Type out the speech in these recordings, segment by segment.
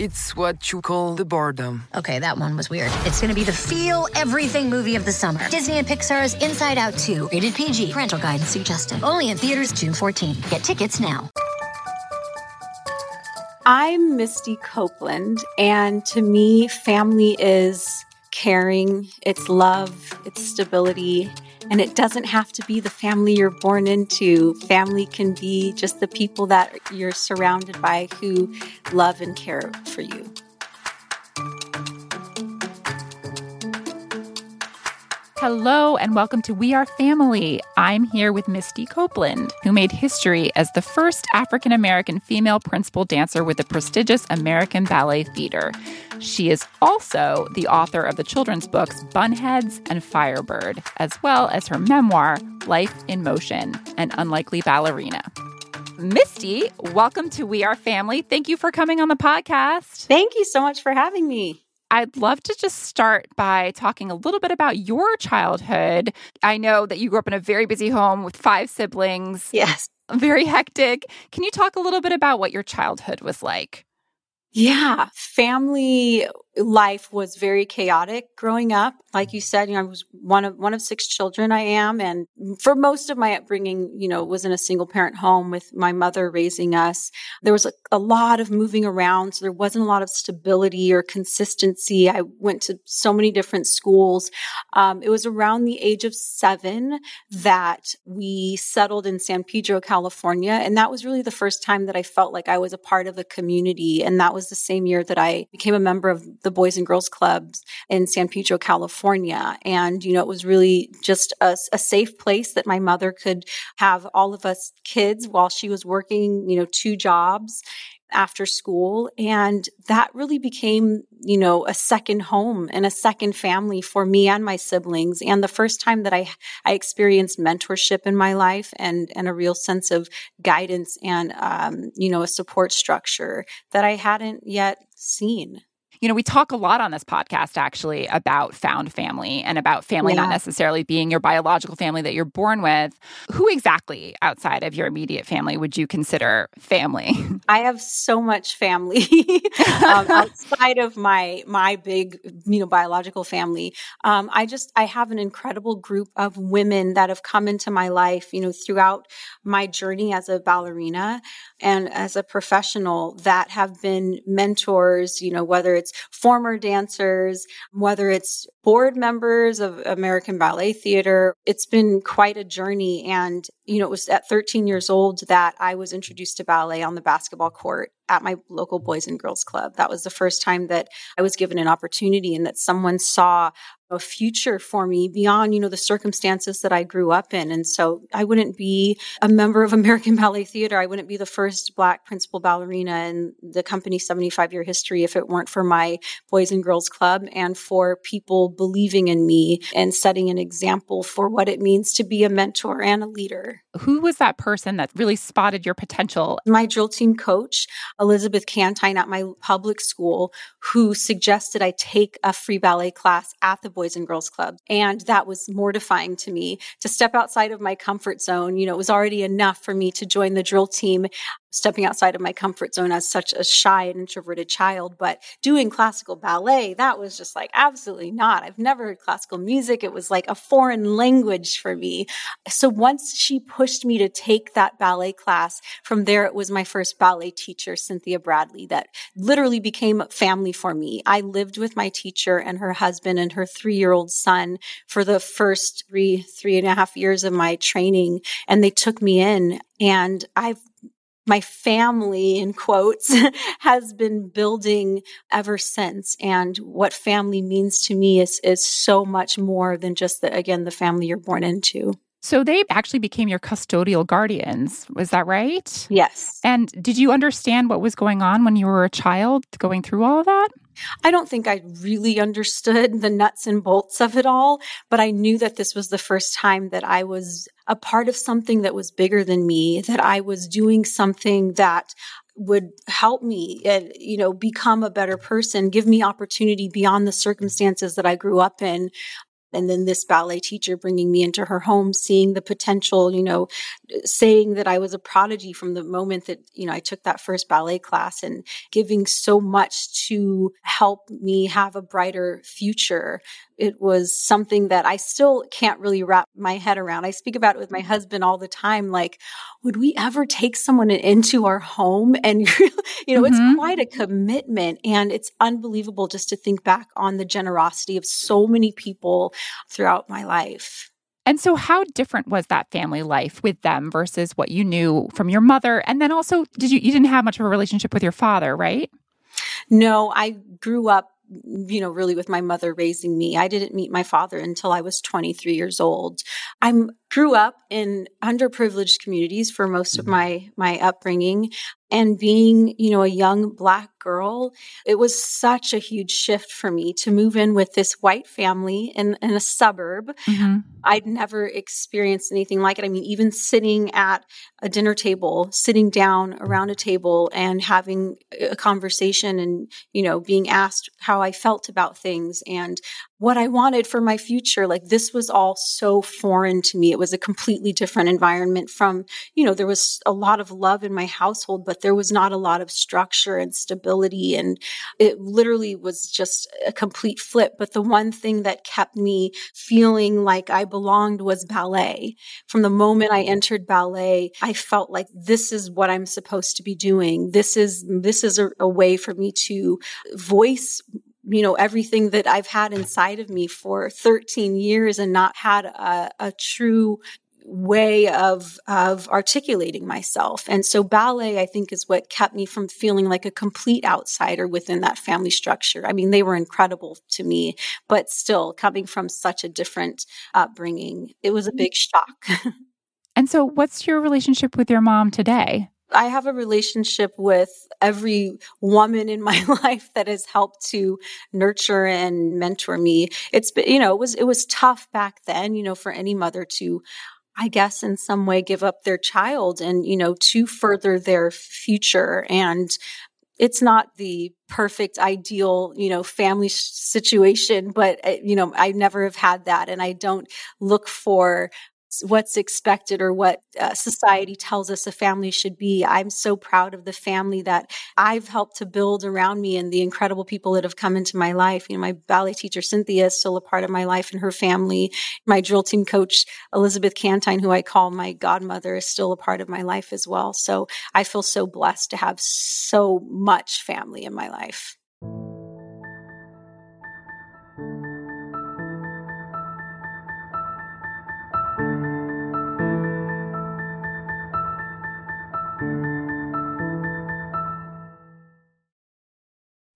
it's what you call the boredom. Okay, that one was weird. It's gonna be the feel everything movie of the summer. Disney and Pixar's Inside Out 2, rated PG. Parental guidance suggested. Only in theaters June 14. Get tickets now. I'm Misty Copeland, and to me, family is caring, it's love, it's stability, and it doesn't have to be the family you're born into. Family can be just the people that you're surrounded by who love and care for you. Hello, and welcome to We Are Family. I'm here with Misty Copeland, who made history as the first African American female principal dancer with the prestigious American Ballet Theater. She is also the author of the children's books Bunheads and Firebird, as well as her memoir, Life in Motion An Unlikely Ballerina. Misty, welcome to We Are Family. Thank you for coming on the podcast. Thank you so much for having me. I'd love to just start by talking a little bit about your childhood. I know that you grew up in a very busy home with five siblings. Yes. Very hectic. Can you talk a little bit about what your childhood was like? Yeah, family life was very chaotic growing up. Like you said, you know, I was one of one of six children I am and for most of my upbringing, you know, was in a single parent home with my mother raising us. There was a, a lot of moving around, so there wasn't a lot of stability or consistency. I went to so many different schools. Um, it was around the age of 7 that we settled in San Pedro, California, and that was really the first time that I felt like I was a part of a community and that was the same year that I became a member of the Boys and Girls Clubs in San Pedro, California. And, you know, it was really just a, a safe place that my mother could have all of us kids while she was working, you know, two jobs after school. And that really became, you know, a second home and a second family for me and my siblings. And the first time that I, I experienced mentorship in my life and, and a real sense of guidance and, um, you know, a support structure that I hadn't yet seen. You know, we talk a lot on this podcast actually about found family and about family yeah. not necessarily being your biological family that you're born with. Who exactly outside of your immediate family would you consider family? I have so much family um, outside of my my big, you know, biological family. Um, I just I have an incredible group of women that have come into my life, you know, throughout my journey as a ballerina and as a professional that have been mentors, you know, whether it's former dancers, whether it's board members of American Ballet Theater. It's been quite a journey. And, you know, it was at 13 years old that I was introduced to ballet on the basketball court at my local Boys and Girls Club. That was the first time that I was given an opportunity and that someone saw a future for me beyond, you know, the circumstances that I grew up in. And so I wouldn't be a member of American Ballet Theater. I wouldn't be the first black principal ballerina in the company's 75 year history if it weren't for my Boys and Girls Club and for people believing in me and setting an example for what it means to be a mentor and a leader. Who was that person that really spotted your potential? My drill team coach, Elizabeth Cantine at my public school, who suggested I take a free ballet class at the Boys and Girls Club. And that was mortifying to me to step outside of my comfort zone. You know, it was already enough for me to join the drill team stepping outside of my comfort zone as such a shy and introverted child. But doing classical ballet, that was just like, absolutely not. I've never heard classical music. It was like a foreign language for me. So once she pushed me to take that ballet class, from there, it was my first ballet teacher, Cynthia Bradley, that literally became family for me. I lived with my teacher and her husband and her three year old son for the first three, three and a half years of my training. And they took me in and I've my family in quotes has been building ever since. And what family means to me is is so much more than just the again the family you're born into So they actually became your custodial guardians. Was that right? Yes. And did you understand what was going on when you were a child going through all of that? I don't think I really understood the nuts and bolts of it all, but I knew that this was the first time that I was a part of something that was bigger than me, that I was doing something that would help me and you know become a better person give me opportunity beyond the circumstances that i grew up in and then this ballet teacher bringing me into her home seeing the potential you know saying that i was a prodigy from the moment that you know i took that first ballet class and giving so much to help me have a brighter future it was something that I still can't really wrap my head around. I speak about it with my husband all the time. Like, would we ever take someone into our home? And, you know, mm-hmm. it's quite a commitment. And it's unbelievable just to think back on the generosity of so many people throughout my life. And so, how different was that family life with them versus what you knew from your mother? And then also, did you, you didn't have much of a relationship with your father, right? No, I grew up you know, really with my mother raising me. I didn't meet my father until I was 23 years old. I grew up in underprivileged communities for most of mm-hmm. my my upbringing and being, you know, a young black girl, it was such a huge shift for me to move in with this white family in, in a suburb. Mm-hmm. I'd never experienced anything like it. I mean, even sitting at a dinner table, sitting down around a table and having a conversation and, you know, being asked how I felt about things and what I wanted for my future. Like this was all so foreign to me. It was a completely different environment from, you know, there was a lot of love in my household, but there was not a lot of structure and stability. And it literally was just a complete flip. But the one thing that kept me feeling like I belonged was ballet. From the moment I entered ballet, I felt like this is what I'm supposed to be doing. This is, this is a, a way for me to voice you know, everything that I've had inside of me for 13 years and not had a, a true way of of articulating myself. And so ballet I think is what kept me from feeling like a complete outsider within that family structure. I mean, they were incredible to me, but still coming from such a different upbringing, it was a mm-hmm. big shock. and so what's your relationship with your mom today? I have a relationship with every woman in my life that has helped to nurture and mentor me. It's been, you know, it was, it was tough back then, you know, for any mother to, I guess in some way give up their child and, you know, to further their future. And it's not the perfect ideal you know family situation but uh, you know i never have had that and i don't look for what's expected or what uh, society tells us a family should be. I'm so proud of the family that I've helped to build around me and the incredible people that have come into my life. You know, my ballet teacher Cynthia is still a part of my life and her family. My drill team coach Elizabeth Cantine, who I call my godmother, is still a part of my life as well. So I feel so blessed to have so much family in my life.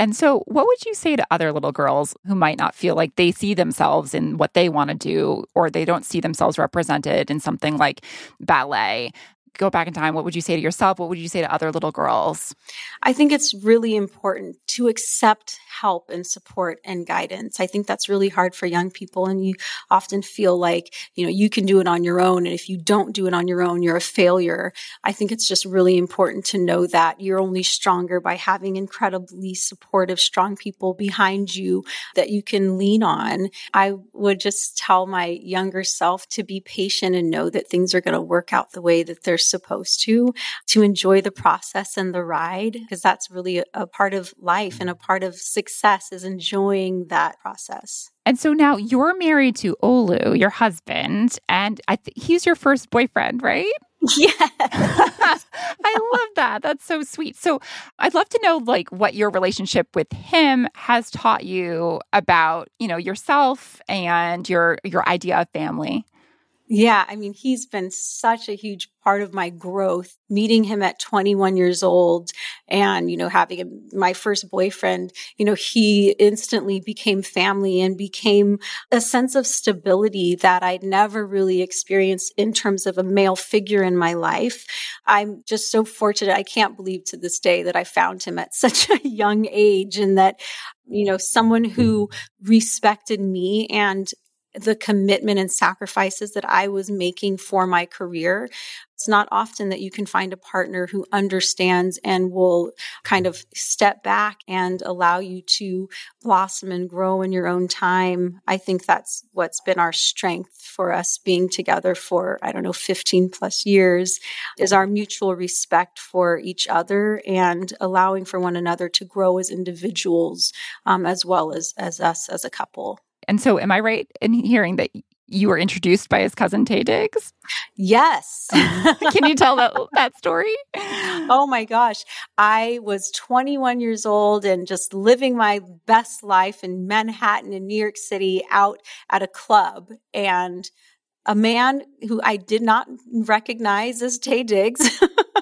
And so, what would you say to other little girls who might not feel like they see themselves in what they want to do or they don't see themselves represented in something like ballet? Go back in time, what would you say to yourself? What would you say to other little girls? I think it's really important to accept help and support and guidance. I think that's really hard for young people. And you often feel like, you know, you can do it on your own. And if you don't do it on your own, you're a failure. I think it's just really important to know that you're only stronger by having incredibly supportive, strong people behind you that you can lean on. I would just tell my younger self to be patient and know that things are going to work out the way that they're supposed to, to enjoy the process and the ride, because that's really a, part of life and a part of success is enjoying that process. And so now you're married to Olu, your husband, and th- he's your first boyfriend, right? Yeah. I love that. That's so sweet. So I'd love to know like what your relationship with him has taught you about, you know, yourself and your your idea of family. Yeah, I mean, he's been such a huge part of my growth. Meeting him at 21 years old and, you know, having a, my first boyfriend, you know, he instantly became family and became a sense of stability that I'd never really experienced in terms of a male figure in my life. I'm just so fortunate. I can't believe to this day that I found him at such a young age and that, you know, someone who mm-hmm. respected me and the commitment and sacrifices that I was making for my career. It's not often that you can find a partner who understands and will kind of step back and allow you to blossom and grow in your own time. I think that's what's been our strength for us being together for, I don't know, 15 plus years is our mutual respect for each other and allowing for one another to grow as individuals um, as well as, as us as a couple. And so, am I right in hearing that you were introduced by his cousin Taye Diggs? Yes. Can you tell that that story? Oh my gosh. I was 21 years old and just living my best life in Manhattan in New York City out at a club and a man who I did not recognize as Taye Diggs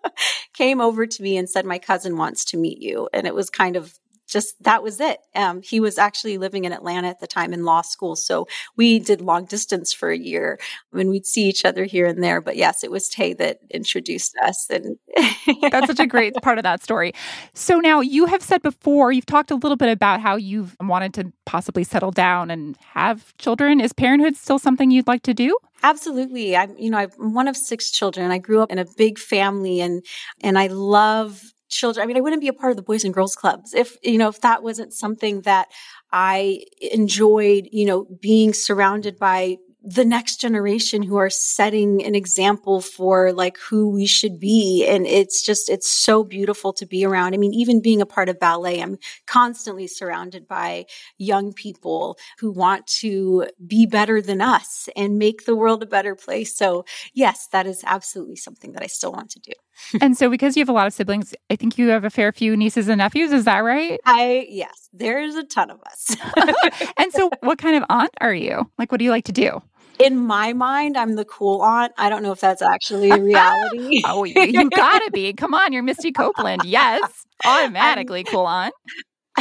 came over to me and said, My cousin wants to meet you. And it was kind of just that was it. Um, he was actually living in Atlanta at the time in law school. So we did long distance for a year when we'd see each other here and there. But yes, it was Taye that introduced us. And that's such a great part of that story. So now you have said before, you've talked a little bit about how you've wanted to possibly settle down and have children. Is parenthood still something you'd like to do? Absolutely. I'm, you know, I'm one of six children. I grew up in a big family and, and I love children. I mean, I wouldn't be a part of the Boys and Girls Clubs if, you know, if that wasn't something that I enjoyed, you know, being surrounded by the next generation who are setting an example for like who we should be. And it's just, it's so beautiful to be around. I mean, even being a part of ballet, I'm constantly surrounded by young people who want to be better than us and make the world a better place. So yes, that is absolutely something that I still want to do. and so because you have a lot of siblings, I think you have a fair few nieces and nephews. Is that right? I, yes, there's a ton of us. and so what kind of aunt are you? Like, what do you like to do? in my mind, I'm the cool aunt. I don't know if that's actually a reality. oh, you, you, gotta be. Come on, you're Misty Copeland. Yes, automatically I'm, cool aunt.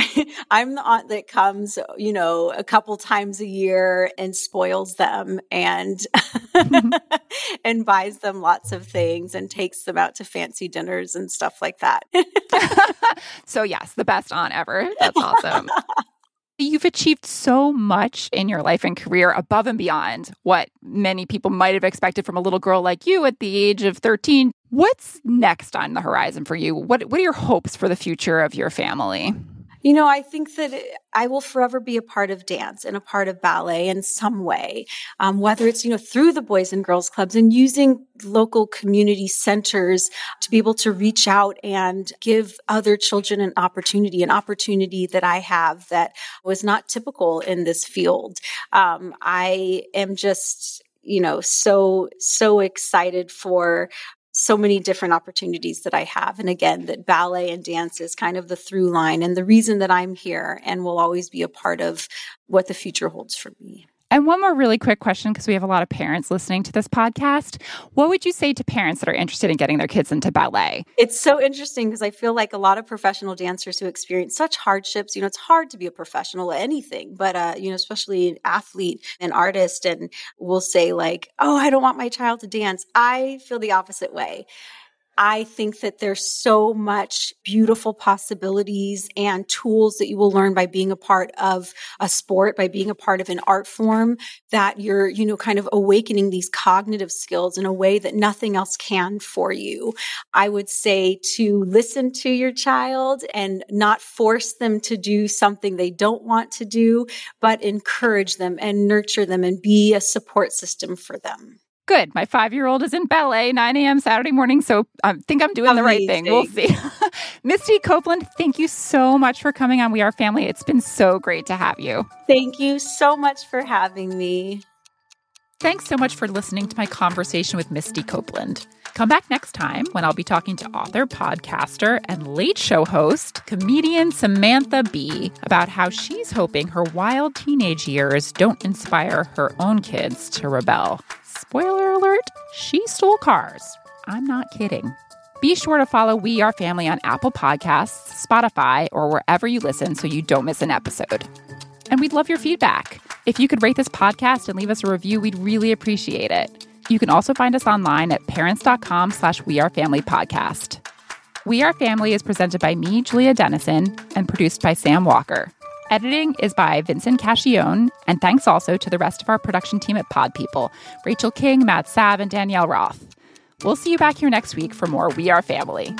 I'm the aunt that comes, you know, a couple times a year and spoils them and mm-hmm. and buys them lots of things and takes them out to fancy dinners and stuff like that. so yes, the best aunt ever. That's awesome. You've achieved so much in your life and career above and beyond what many people might have expected from a little girl like you at the age of 13. What's next on the horizon for you? What, what are your hopes for the future of your family? You know, I think that I will forever be a part of dance and a part of ballet in some way, um, whether it's, you know, through the Boys and Girls Clubs and using local community centers to be able to reach out and give other children an opportunity, an opportunity that I have that was not typical in this field. Um, I am just, you know, so, so excited for so many different opportunities that I have. And again, that ballet and dance is kind of the through line and the reason that I'm here and will always be a part of what the future holds for me. And one more really quick question because we have a lot of parents listening to this podcast. What would you say to parents that are interested in getting their kids into ballet? It's so interesting because I feel like a lot of professional dancers who experience such hardships, you know, it's hard to be a professional at anything, but, uh, you know, especially an athlete and artist, and will say, like, oh, I don't want my child to dance. I feel the opposite way. I think that there's so much beautiful possibilities and tools that you will learn by being a part of a sport, by being a part of an art form that you're, you know, kind of awakening these cognitive skills in a way that nothing else can for you. I would say to listen to your child and not force them to do something they don't want to do, but encourage them and nurture them and be a support system for them good. My five year old is in ballet 9 a.m. Saturday morning, so I think I'm doing Amazing. the right thing. We'll see. Misty Copeland, thank you so much for coming on We Are Family. It's been so great to have you. Thank you so much for having me. Thanks so much for listening to my conversation with Misty Copeland. Come back next time when I'll be talking to author, podcaster, and late show host, comedian Samantha Bee, about how she's hoping her wild teenage years don't inspire her own kids to rebel. Spoiler alert, she stole cars. I'm not kidding. Be sure to follow We Are Family on Apple Podcasts, Spotify, or wherever you listen so you don't miss an episode. And we'd love your feedback. If you could rate this podcast and leave us a review, we'd really appreciate it. You can also find us online at parents.com slash We Are Family Podcast. We Are Family is presented by me, Julia Dennison, and produced by Sam Walker. Editing is by Vincent Cacchione, and thanks also to the rest of our production team at Pod People Rachel King, Matt Sav, and Danielle Roth. We'll see you back here next week for more We Are Family.